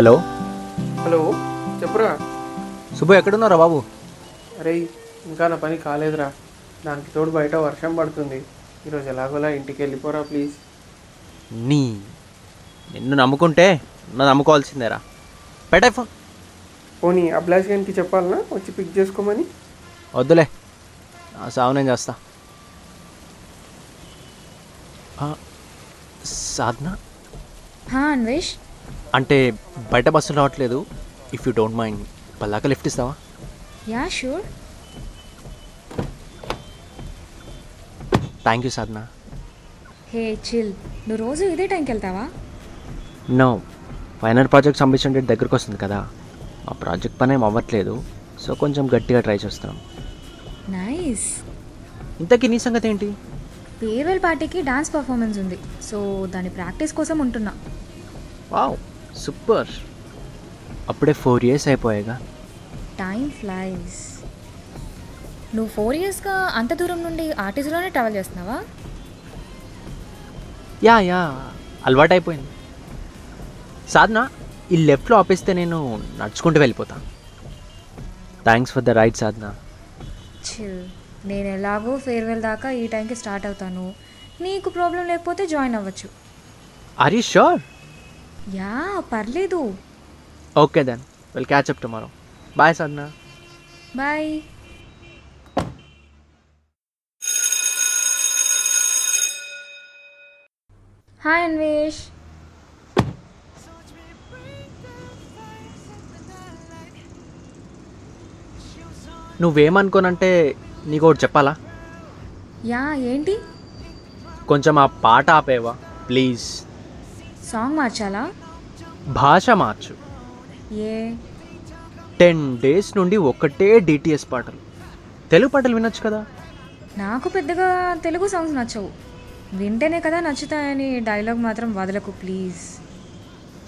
Hello. Hello చెప్పురా. సుబ్బు ఎక్కడున్నారా బాబు? అరే ఇంకా నా పని కాలేదురా. దానికి తోడు బయట వర్షం పడుతుంది. ఈరోజు ఎలాగోలా ఇంటికి వెళ్ళిపోరా ప్లీజ్. నీ నిన్ను నమ్ముకుంటే నన్ను నమ్ముకోవాల్సిందేరా. పెట్టే ఫోన్. పోనీ అభిలాష్ గారికి చెప్పాలనా? వచ్చి పిక్ చేసుకోమని? వద్దులే. నా సాగు నేను చేస్తా. ఆ, సాధన? హా అన్వేష్. అంటే బయట బస్సులు రావట్లేదు. ఇఫ్ యూ డోంట్ మైండ్ పల్లాక లిఫ్ట్ ఇస్తావా? Yeah sure thank you Sadhana hey chill నువ్వు రోజు ఇదే టైంకి వెళ్తావా? No final project submission date దగ్గరకు వస్తుంది కదా. ఆ ప్రాజెక్ట్ పని ఏం అవ్వట్లేదు. సో కొంచెం గట్టిగా ట్రై చేస్తాం. నైస్ ఇంతకీ నీ సంగతి ఏంటి? ఫేర్వెల్ పార్టీకి డాన్స్ పర్ఫార్మెన్స్ ఉంది. సో దాని ప్రాక్టీస్ కోసం ఉంటున్నా. Wow super. అప్పుడే ఫోర్ ఇయర్స్ అయిపోయాగా. Time flies. నువ్వు ఫోర్ ఇయర్స్గా అంత దూరం నుండి ఆర్టీసీలోనే ట్రావెల్ చేస్తున్నావా? Yeah yeah. అలవాటు అయిపోయింది సాధన ఈ లెఫ్ట్లో ఆపేస్తే నేను నడుచుకుంటూ వెళ్ళిపోతాను thanks for the ride Sadhana. Chill నేను ఎలాగో ఫేర్వెల్ దాకా ఈ టైంకి స్టార్ట్ అవుతాను. నీకు ప్రాబ్లం లేకపోతే జాయిన్ అవ్వచ్చు. ఆర్ యూ షూర్ యా పర్లేదు. Okay then will catch up tomorrow bye Sadhana bye hi Anvesh నువ్వేమనుకోనంటే నీకు ఒకటి చెప్పాలా? యా ఏంటి? కొంచెం ఆ పాట ఆపేవా ప్లీజ్. సాంగ్ మార్చాలా? భాష మార్చు. ఏ? టెన్ డేస్ నుండి ఒకటే డిటిఎస్ పాటలు. తెలుగు పాటలు వినొచ్చు కదా? నాకు పెద్దగా తెలుగు సాంగ్స్ నచ్చవు. వింటేనే కదా నచ్చుతాయని డైలాగ్ మాత్రం వదలకు ప్లీజ్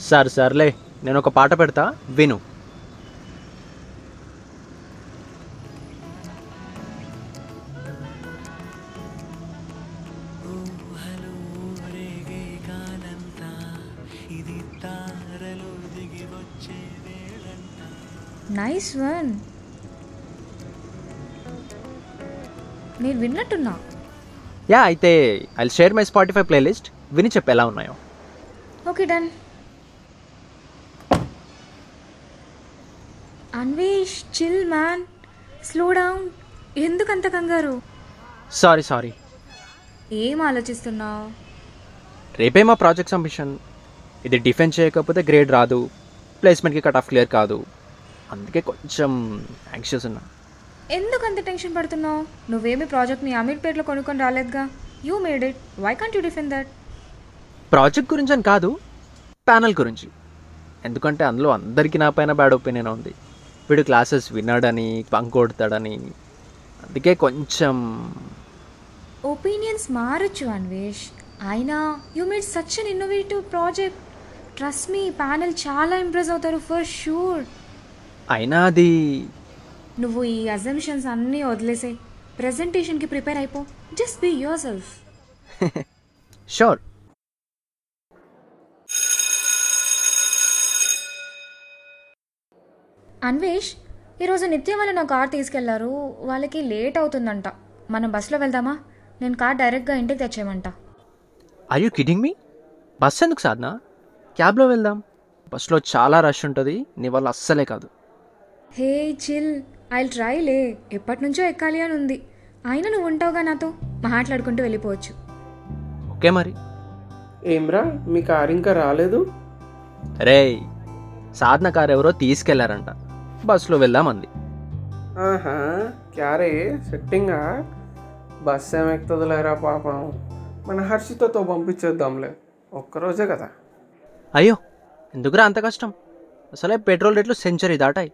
సరే సర్లే. నేను ఒక పాట పెడతా. విను. నైస్ వన్ నేను విన్నట్టున్నా. యా అయితే I share my Spotify playlist విని చెప్పు ఎలా ఉన్నాయో. Okay done Anvesh chill man slow down ఎందుకు అంత కంగారు? సారీ సారీ ఏం ఆలోచిస్తున్నావు? రేపే మా ప్రాజెక్ట్ సబ్మిషన్. ఇది డిఫెన్స్ చేయకపోతే గ్రేడ్ రాదు. ప్లేస్మెంట్కి కట్ ఆఫ్ క్లియర్ కాదు. అందుకే కొంచెం యాంగ్షియస్ ఉన్నా. ఎందుకు అంత టెన్షన్ పడుతున్నావు? నువ్వేమి ప్రాజెక్ట్ని అమీర్పేట్లో కొనుక్కొని రాలేదుగా? You made it why can't you defend that project గురించి అని కాదు ప్యానల్ గురించి. ఎందుకంటే అందులో అందరికీ నా పైన బ్యాడ్ ఒపీనియన్ ఉంది. వీడు క్లాసెస్ విన్నాడని బంక్ కొడతాడని. అందుకే కొంచెం ఒపీనియన్స్ మారచ్చు అన్వేష్. అయినా you made such an innovative project trust me panel చాలా ఇంప్రెస్ అవుతారు ఫర్ షూర్ అయినా అది నువ్వు ఈ అజంప్షన్స్ అన్నీ వదిలేసే. ప్రెజెంటేషన్కి ప్రిపేర్ అయిపో. Just be yourself sure Anvesh ఈరోజు నిత్యం వాళ్ళు నా కార్ తీసుకెళ్ళారు. వాళ్ళకి లేట్ అవుతుందంట. మనం బస్సులో వెళ్దామా? నేను కార్ డైరెక్ట్గా ఇంటికి తెచ్చేయమంట. I you kidding me bus ఎందుకు సాధన? క్యాబ్లో వెళ్దాం. బస్సులో చాలా రష్ ఉంటుంది. నీ వల్ల అస్సలే కాదు. హే చిల్. ఐ ట్రై లే. ఎప్పటి నుంచో ఎక్కాలి అని ఉంది. అయినా నువ్వు ఉంటావుగా నాతో? మాట్లాడుకుంటూ వెళ్ళిపోవచ్చు. ఓకే మరి. ఏమ్రా మీ కార్ ఇంకా రాలేదు? రే సాధన కారు ఎవరో తీసుకెళ్ళారంట. బస్సులో వెళ్దామంది. ఆహా క్యారే సెట్టింగా? బస్ ఏమెక్కుతుందిలేరా పాపం. మన హర్షితతో పంపించేద్దాంలే. ఒక్కరోజే కదా. అయ్యో ఎందుకురా అంత కష్టం? అసలే పెట్రోల్ రేట్లు సెంచరీ దాటాయి.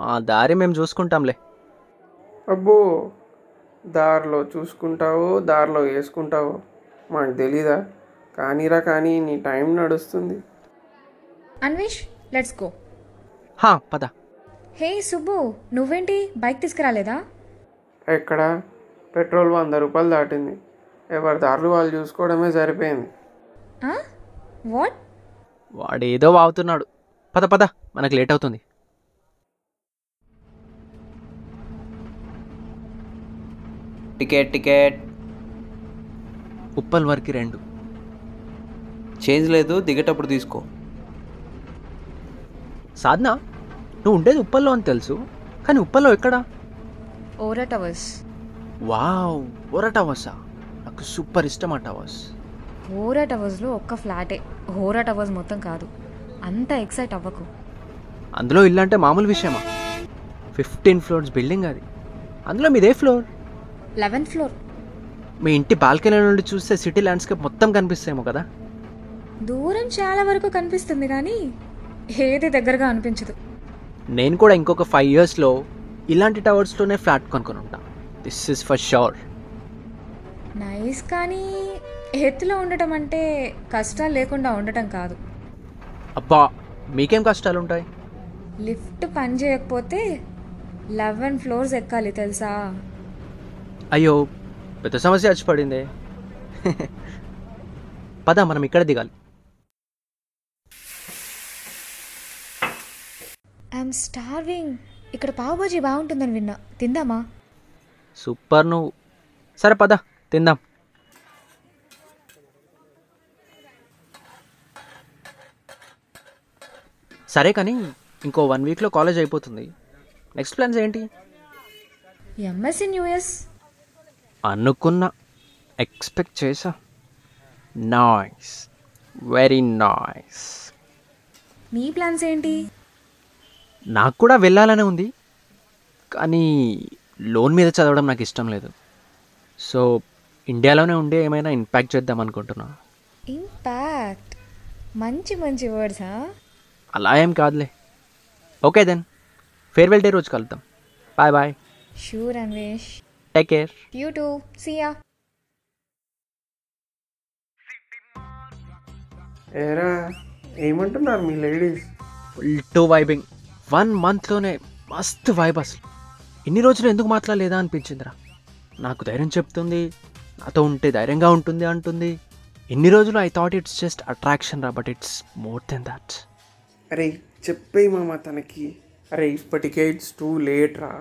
మా దారి మేము చూసుకుంటాంలే. అబ్బో దారిలో చూసుకుంటావో దారిలో వేసుకుంటావో మాకు తెలీదా? కానీరా కానీ నీ టైం నడుస్తుంది. Anvesh let's go. హా పద. హే సుబ్బు నువ్వేంటి బైక్ తీసుకురాలేదా? ఎక్కడ? పెట్రోల్ వంద రూపాయలు దాటింది. ఎవరి దారులు వాళ్ళు చూసుకోవడమే సరిపోయింది. వాట్? వాడేదో వాగుతున్నాడు. పద పద మనకు లేట్ అవుతుంది. Ticket ticket. ఉప్పల్ వరకు రెండు. చేంజ్ లేదు దిగేటప్పుడు తీసుకో. సాధన నువ్వు ఉండేది ఉప్పల్లో అని తెలుసు కానీ ఉప్పల్లో ఎక్కడా? ఓరా టవర్స్. వావ్ టవర్సా? నాకు సూపర్ ఇష్టం ఆ టవర్స్. ఓరా టవర్స్లో ఒక్క ఫ్లాటే ఓరా టవర్స్ మొత్తం కాదు. అంత ఎక్సైట్ అవ్వకు. అందులో ఇల్లు అంటే మామూలు విషయమా? ఫిఫ్టీన్ ఫ్లోర్స్ బిల్డింగ్ అది. అందులో మీదే ఫ్లోర్. Eleventh floor. మీ ఇంటి బాల్కనీ నుండి చూస్తే సిటీ ల్యాండ్స్కేప్ మొత్తం కనిపిస్తేమో కదా? దూరం చాలా వరకు కనిపిస్తుంది కానీ ఏది దగ్గరగా అనిపించదు. నేను కూడా ఇంకొక ఫైవ్ ఇయర్స్లో ఇలాంటి టవర్స్లోనే ఫ్లాట్ కొనుక్కొని ఉంటా. This is for sure nice కానీ ఎత్తులో ఉండటం అంటే కష్టాలు లేకుండా ఉండటం కాదు. అబ్బా మీకేం కష్టాలు ఉంటాయి లిఫ్ట్ పని చేయకపోతే లెవెన్ ఫ్లోర్స్ ఎక్కాలి తెలుసా? అయ్యో పెద్ద సమస్య వచ్చి పడిందే. పద మనం ఇక్కడ దిగాలి. ఐఎమ్ స్టార్వింగ్ ఇక్కడ పావుబాజీ బాగుంటుందని విన్నా. తిందామా? సూపర్ నువ్వు. సరే పద తిందాం. సరే కానీ ఇంకో వన్ వీక్లో కాలేజ్ అయిపోతుంది. నెక్స్ట్ ప్లాన్స్ ఏంటి? ఎంఎస్సి న్యూఎస్ అనుకున్నా. ఎక్స్పెక్ట్ చేసా. నాయిస్ వెరీ నాయిస్ మీ ప్లాన్స్ ఏంటి? నాకు కూడా వెళ్ళాలనే ఉంది. కానీ లోన్ మీద చదవడం నాకు ఇష్టం లేదు. సో ఇండియాలోనే ఉండి ఏమైనా ఇంపాక్ట్ చేద్దాం అనుకుంటున్నా. ఇంపాక్ట్ మంచి మంచి వర్డ్స్ అలా ఏం కాదులే. ఓకే దెన్ ఫేర్వెల్ డే రోజు కలుద్దాం. Bye bye sure Anvesh take care you too see ya ఏరా ఏమంటున్నారు మీ లేడీస్? ఫుల్ టు వైబింగ్ వన్ మంత్లోనే మస్తు వైబ్ అసలు. ఇన్ని రోజులు ఎందుకు మాట్లాడలేదా అనిపించిందిరా? నాకు ధైర్యం చెప్తుంది నాతో ఉంటే ధైర్యంగా ఉంటుంది అంటుంది. ఇన్ని రోజులు I thought it's just attraction రా but it's more than that అరే చెప్పే మామ తనకి. అరే ఇప్పటికే ఇట్స్ టూ లేట్ రా.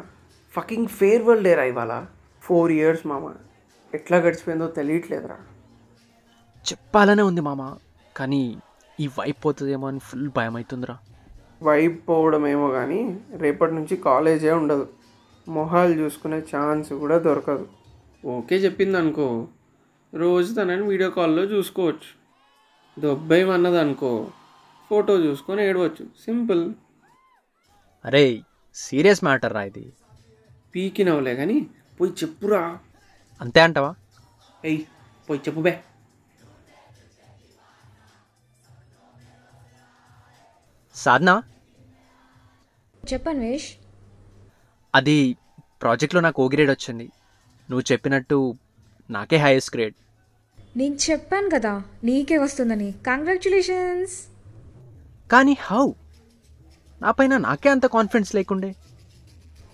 ఫకింగ్ ఫేర్వెల్ డే రా ఇవాళ. ఫోర్ ఇయర్స్ మామ. ఎట్లా గడిచిపోయిందో తెలియట్లేదురా. చెప్పాలనే ఉంది మామ కానీ ఈ వైబ్ పోతుందేమో అని ఫుల్ భయం అవుతుందిరా వైబ్ పోవడం ఏమో కానీ రేపటి నుంచి కాలేజే ఉండదు. మొహాలు చూసుకునే ఛాన్స్ కూడా దొరకదు. ఓకే చెప్పింది అనుకో రోజు తనని వీడియో కాల్లో చూసుకోవచ్చు. దొబ్బేమన్నది అనుకో ఫోటో చూసుకొని ఏడవచ్చు. సింపుల్. అరే సీరియస్ మ్యాటర్ రా ఇది. పీకినవులే కానీ పోయి చెప్పురా. అంతే అంటావా? ఎయ్ పోయి చెప్పు బే. సాధన? చెప్పు అన్వేష్ అది ప్రాజెక్ట్లో నాకు ఓ గ్రేడ్ వచ్చింది. నువ్వు చెప్పినట్టు నాకే హైయెస్ట్ గ్రేడ్ నేను చెప్పాను కదా నీకే వస్తుందని. కంగ్రాచులేషన్స్ కానీ హౌ నా పైన నాకే అంత కాన్ఫిడెన్స్ లేకుండే.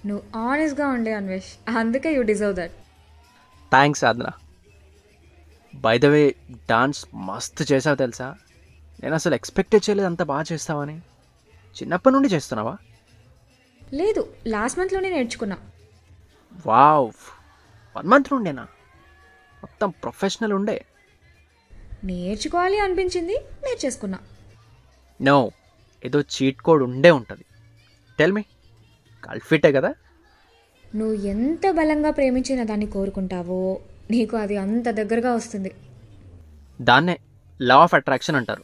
నువ్వు ఆనెస్ట్గా ఉండే అన్వేష్. అందుకే you deserve that thanks Sadhana by the way dance మస్తు చేసావు తెలుసా? నేను అసలు ఎక్స్పెక్టే చేయలేదు అంత బాగా చేస్తావని. చిన్నప్పటి నుండి చేస్తున్నావా? లేదు లాస్ట్ మంత్లోనే నేర్చుకున్నా. వావ్ వన్ మంత్ నుండేనా? మొత్తం ప్రొఫెషనల్ ఉండే. నేర్చుకోవాలి అనిపించింది నేర్చేసుకున్నా. నో ఏదో చీట్ కోడ్ ఉండే ఉంటుంది. టెల్ మీ కల్ఫిటే కదా? నువ్వు ఎంత బలంగా ప్రేమించిన దాన్ని కోరుకుంటావో నీకు అది అంత దగ్గరగా వస్తుంది. దాన్నే లా ఆఫ్ అట్రాక్షన్ అంటారు.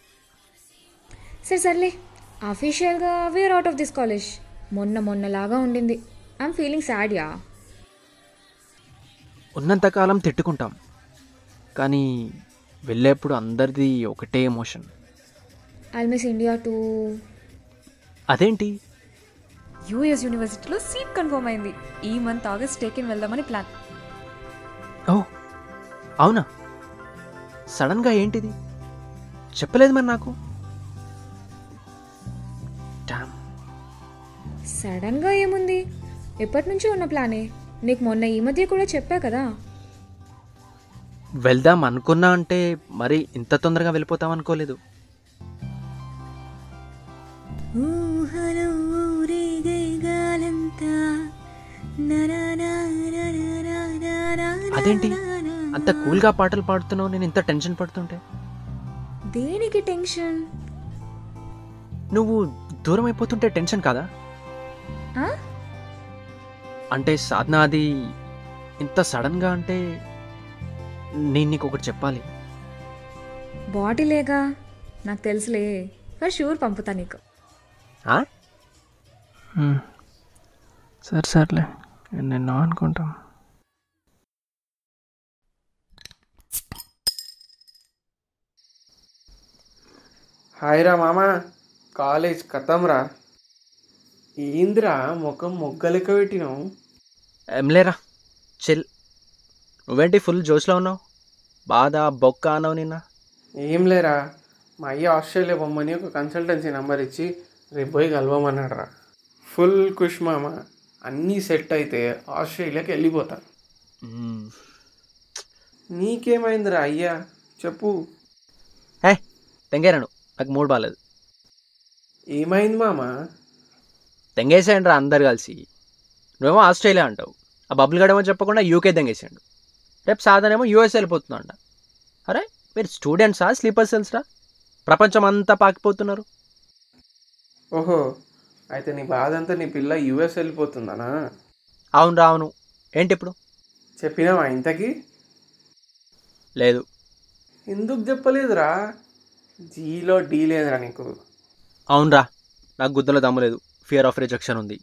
సరే సర్లే. అఫీషియల్గా we're out of this college మొన్న మొన్నలాగా ఉండింది. ఐఎమ్ ఫీలింగ్ సాడ్ యా ఉన్నంతకాలం తిట్టుకుంటాం. కానీ వెళ్ళేప్పుడు అందరిది ఒకటే emotion I'll miss India too అదేంటి? యూఎస్ యూనివర్సిటీలో సీట్ కన్ఫర్మ్ అయింది. ఈ మంత్ ఆగస్ట్ టేకిన్ వెళ్దామని ప్లాన్. ఓ అవునా? సడన్గా ఏంటిది? చెప్పలేదు మరి నాకు. సడన్గా ఏముంది? ఎప్పటి నుంచో ఉన్న ప్లానే. నీకు మొన్న ఈ మధ్య కూడా చెప్పా కదా. వెళ్దాం అనుకున్నా అంటే మరి ఇంత తొందరగా వెళ్ళిపోతాం అనుకోలేదు. ఊహలో అదేంటి అంత కూల్గా పాటలు పాడుతున్నావు నేను ఇంత టెన్షన్ పడుతుంటే దేనికి టెన్షన్ నువ్వు దూరం అయిపోతుంటే టెన్షన్ కాదా ఆ? అంటే సాధన అది ఇంత సడన్గా అంటే నేను నీకు ఒకటి చెప్పాలి బాటిలేగా నాకు తెలుసులే ఫర్ షూర్ పంపుతా నీకు ఆ? సరే సర్లే. నేను అనుకుంటాం హాయ్ రా మామ. కాలేజ్ కథం రా ఏందిరా ముఖం మొగ్గలెక్క పెట్టినావు? ఏం లేరా చిల్. నువ్వేంటి ఫుల్ జోష్లో ఉన్నావు? బాధ బొక్క అన్నావు నిన్న. ఏం లేరా. మా అయ్య ఆస్ట్రేలియా పొమ్మని ఒక కన్సల్టెన్సీ నెంబర్ ఇచ్చి రేపు పోయి కలవమన్నాడు రా ఫుల్ కుష్ మామ. అన్నీ సెట్ అయితే ఆస్ట్రేలియాకి వెళ్ళిపోతా. నీకేమైందిరా అయ్యా? చెప్పు. ఏ తెంగేరాను. నాకు మూడు బాగాలేదు ఏమైంది మామ? తెంగేసేయండి రా అందరు కలిసి. నువ్వేమో ఆస్ట్రేలియా అంటావు. ఆ బబుల్ గడేమో చెప్పకుండా యూకే తెంగేసాడు రేపు సాధనేమో యూఎస్ వెళ్ళిపోతుందంట అరే మీరు స్టూడెంట్సా స్లీపర్ సెల్స్ రా ప్రపంచం అంతా పాకిపోతున్నారు. ఓహో అయితే నీ బాధ అంతా నీ పిల్ల యూఎస్ వెళ్ళిపోతుందనా? అవును రా అవును. ఏంటి ఇప్పుడు చెప్పినావా ఇంతకి? లేదు. ఎందుకు చెప్పలేదురా? జీలో డీ లేదురా నీకు? అవునరా నాకు గుద్దలో దమ్ము లేదు. ఫియర్ ఆఫ్ రిజెక్షన్ ఉంది.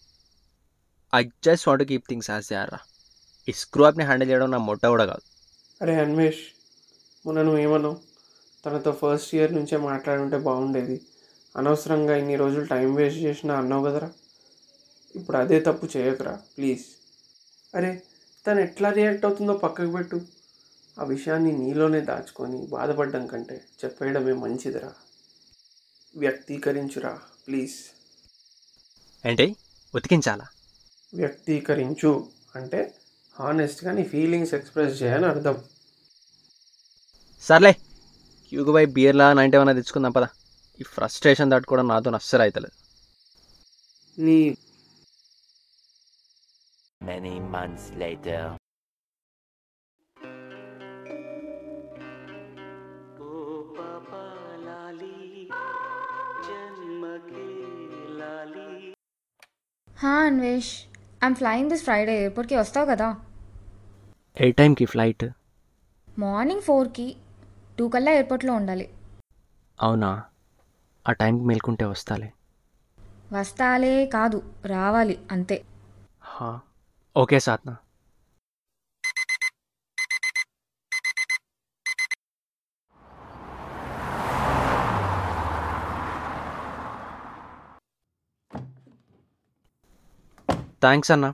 I just want keep things as they are రా. ఈ స్క్రూ అప్ని హ్యాండిల్ చేయడం నా మొట్ట కూడా కాదు. అరే అన్వేష్ మొన్న నువ్వు ఏమన్నావు తనతో ఫస్ట్ ఇయర్ నుంచే మాట్లాడుంటే బాగుండేది. అనవసరంగా ఇన్ని రోజులు టైం వేస్ట్ చేసినా అన్నావు కదరా? ఇప్పుడు అదే తప్పు చేయకురా ప్లీజ్. అరే తను ఎట్లా రియాక్ట్ అవుతుందో పక్కకు పెట్టు. ఆ విషయాన్ని నీలోనే దాచుకొని బాధపడడం కంటే చెప్పేయడమే మంచిదిరా. వ్యక్తీకరించురా ప్లీజ్. ఏంటి? ఉతికించాలా? వ్యక్తీకరించు అంటే హానెస్ట్గా నీ ఫీలింగ్స్ ఎక్స్ప్రెస్ చేయని అర్థం. సర్లే క్యూకు బై బియర్లా నైంటీ ఏమైనా తెచ్చుకుందాం పదా. ఈ ఫ్రస్ట్రేషన్ తట్టుకోవడం నాతో అస్సలు అవుతలేదు నీ Many months later. హా Anvesh I'm flying this Friday ఎయిర్పోర్ట్కి వస్తావు కదా? ఏ టైంకి ఫ్లైట్? మార్నింగ్ ఫోర్కి టూ కల్లా ఎయిర్పోర్ట్లో ఉండాలి. అవునా? ఆ టైంకి మేల్కుంటే వస్తాలే. వస్తాలే కాదు రావాలి అంతే. హా, ఓకే సాత్నా థ్యాంక్స్ అన్నా.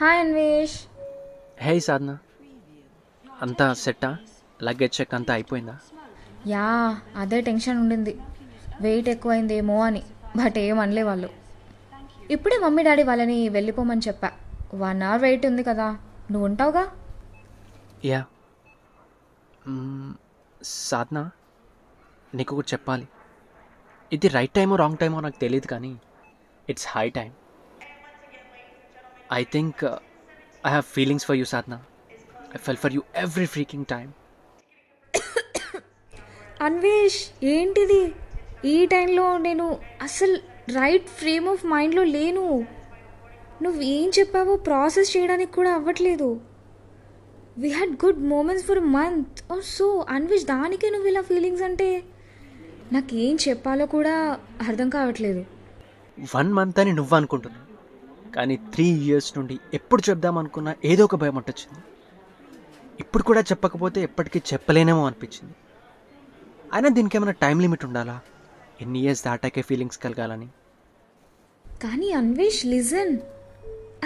హాయ్ అన్వేష్. హే సాధన. అంతా సెట్టా? లగేజ్ చెక్ అంతా అయిపోయిందా? యా అదే టెన్షన్ ఉండింది. వెయిట్ ఎక్కువైందేమో అని బట్ ఏం అనలే వాళ్ళు. ఇప్పుడే మమ్మీ డాడీ వాళ్ళని వెళ్ళిపోమని చెప్పా. వన్ అవర్ వెయిట్ ఉంది కదా నువ్వు ఉంటావుగా? యా. సాధన నీకు ఒకటి చెప్పాలి. ఇది రైట్ టైమో రాంగ్ టైమో నాకు తెలియదు కానీ it's high time I think I have feelings for you Sadhana. I fell for you every freaking time Anvesh ఏంటిది? ఈ టైంలో నేను అసలు రైట్ ఫ్రేమ్ ఆఫ్ మైండ్లో లేను. నువ్వు ఏం చెప్పావో ప్రాసెస్ చేయడానికి కూడా అవ్వట్లేదు. We had good moments for month oh so Anvesh దానికే నువ్వు ఇలా ఫీలింగ్స్ అంటే నాకు ఏం చెప్పాలో కూడా అర్థం కావట్లేదు. వన్ మంత్ అని నువ్వు అనుకుంటున్నావు. కానీ త్రీ ఇయర్స్ నుండి ఎప్పుడు చెప్దాం అనుకున్నా ఏదో ఒక భయం అంటొచ్చింది ఇప్పుడు కూడా చెప్పకపోతే ఎప్పటికీ చెప్పలేనేమో అనిపించింది. అయినా దీనికి ఏమైనా టైం లిమిట్ ఉండాలా? ఎన్ని ఇయర్స్ దాటాకే ఫీలింగ్స్ కలగాలని? కానీ Anvesh listen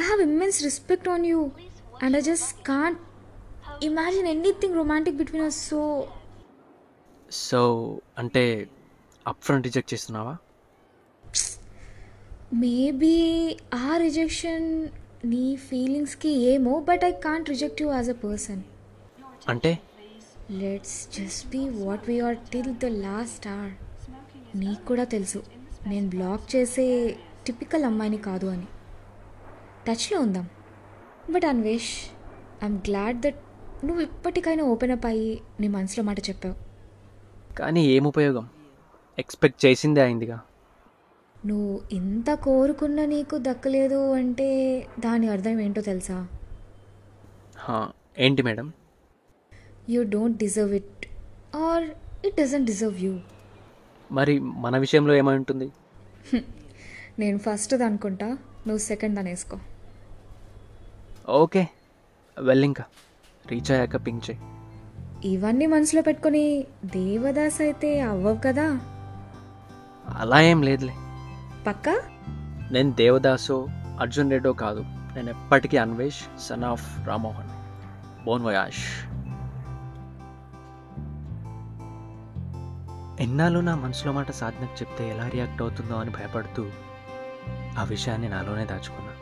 I have immense respect on you and I just can't imagine anything romantic between us so so అంటే అప్ ఫ్రంట్ రిజెక్ట్ చేస్తున్నావా? మేబీ ఆ రిజెక్షన్ నీ ఫీలింగ్స్కి ఏమో but I can't reject you as a person అంటే? Let's just be what we are till the last or నీకు కూడా తెలుసు నేను బ్లాక్ చేసే టిపికల్ అమ్మాయిని కాదు అని. టచ్లో ఉందాం. But Anvesh I'm glad that నువ్వు ఇప్పటికైనా ఓపెన్ అప్ అయ్యి నీ మనసులో మాట చెప్పావు. కానీ ఏం ఉపయోగం? ఎక్స్పెక్ట్ చేసిందే అయిందిగా. నువ్వు ఇంత కోరుకున్న నీకు దక్కలేదు అంటే దాని అర్థం ఏంటో తెలుసా? ఏంటి madam? You don't deserve it or it doesn't deserve you. మరి మన విషయంలో ఏమై ఉంటుంది? నేను ఫస్ట్ అనుకుంటా నువ్వు సెకండ్ అని వేసుకో ఓకే వెల్ ఇంకా రీచ్ అయ్యాక పింక్ చేయి. ఇవన్నీ మనసులో పెట్టుకొని దేవదాస్ అయితే అవ్వవు కదా? అలా ఏం లేదులే. పక్కా? నేను దేవదాసో అర్జున్ రెడ్డో కాదు. నేను ఎప్పటికీ అన్వేష్ సన్ ఆఫ్ రామోహన్ బోన్ వయాష్. ఎన్నాళ్ళు నా మనసులో మాట సాధనకు చెప్తే ఎలా రియాక్ట్ అవుతుందో అని భయపడుతూ ఆ విషయాన్ని నాలోనే దాచుకున్నా.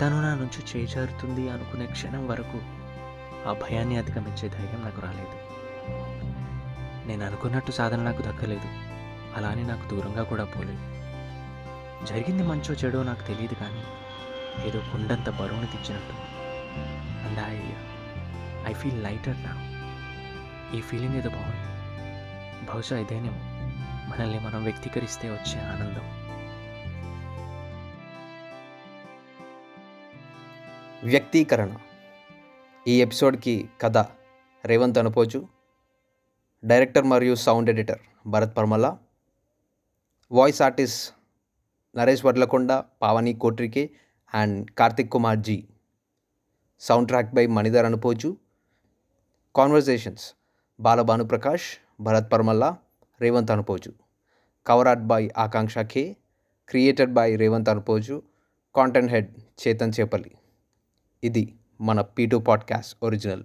తను నా నుంచి చేజారుతుంది అనుకునే క్షణం వరకు ఆ భయాన్ని అధిగమించే ధైర్యం నాకు రాలేదు. నేను అనుకున్నట్టు సాధన నాకు దక్కలేదు. అలా అని నాకు దూరంగా కూడా పోలేదు. జరిగింది మంచో చెడో నాకు తెలియదు కానీ ఏదో కుండంత బరువును తెచ్చినట్టు. And I I feel lighter నా ఈ ఫీలింగ్ ఏదో బాగుంది. బహుశా ఇదేనేమో. మనల్ని మనం వ్యక్తీకరిస్తే వచ్చే ఆనందం. వ్యక్తీకరణ. ఈ ఎపిసోడ్కి కథ రేవంత్ అనుపోజు. డైరెక్టర్ మరియు sound editor Bharat Parmala voice artist Naresh Vadlakonda Pavani Kotrike and Karthik Kumar G. Sound track by Manidhar Anupoju. Conversations Balabhanuprakash Bharat Parmalla Revanth Anupoju. Cover art by Akanksha K created by Revanth Anupoju content head Chetan Chepalli. ఇది మన P two podcast original.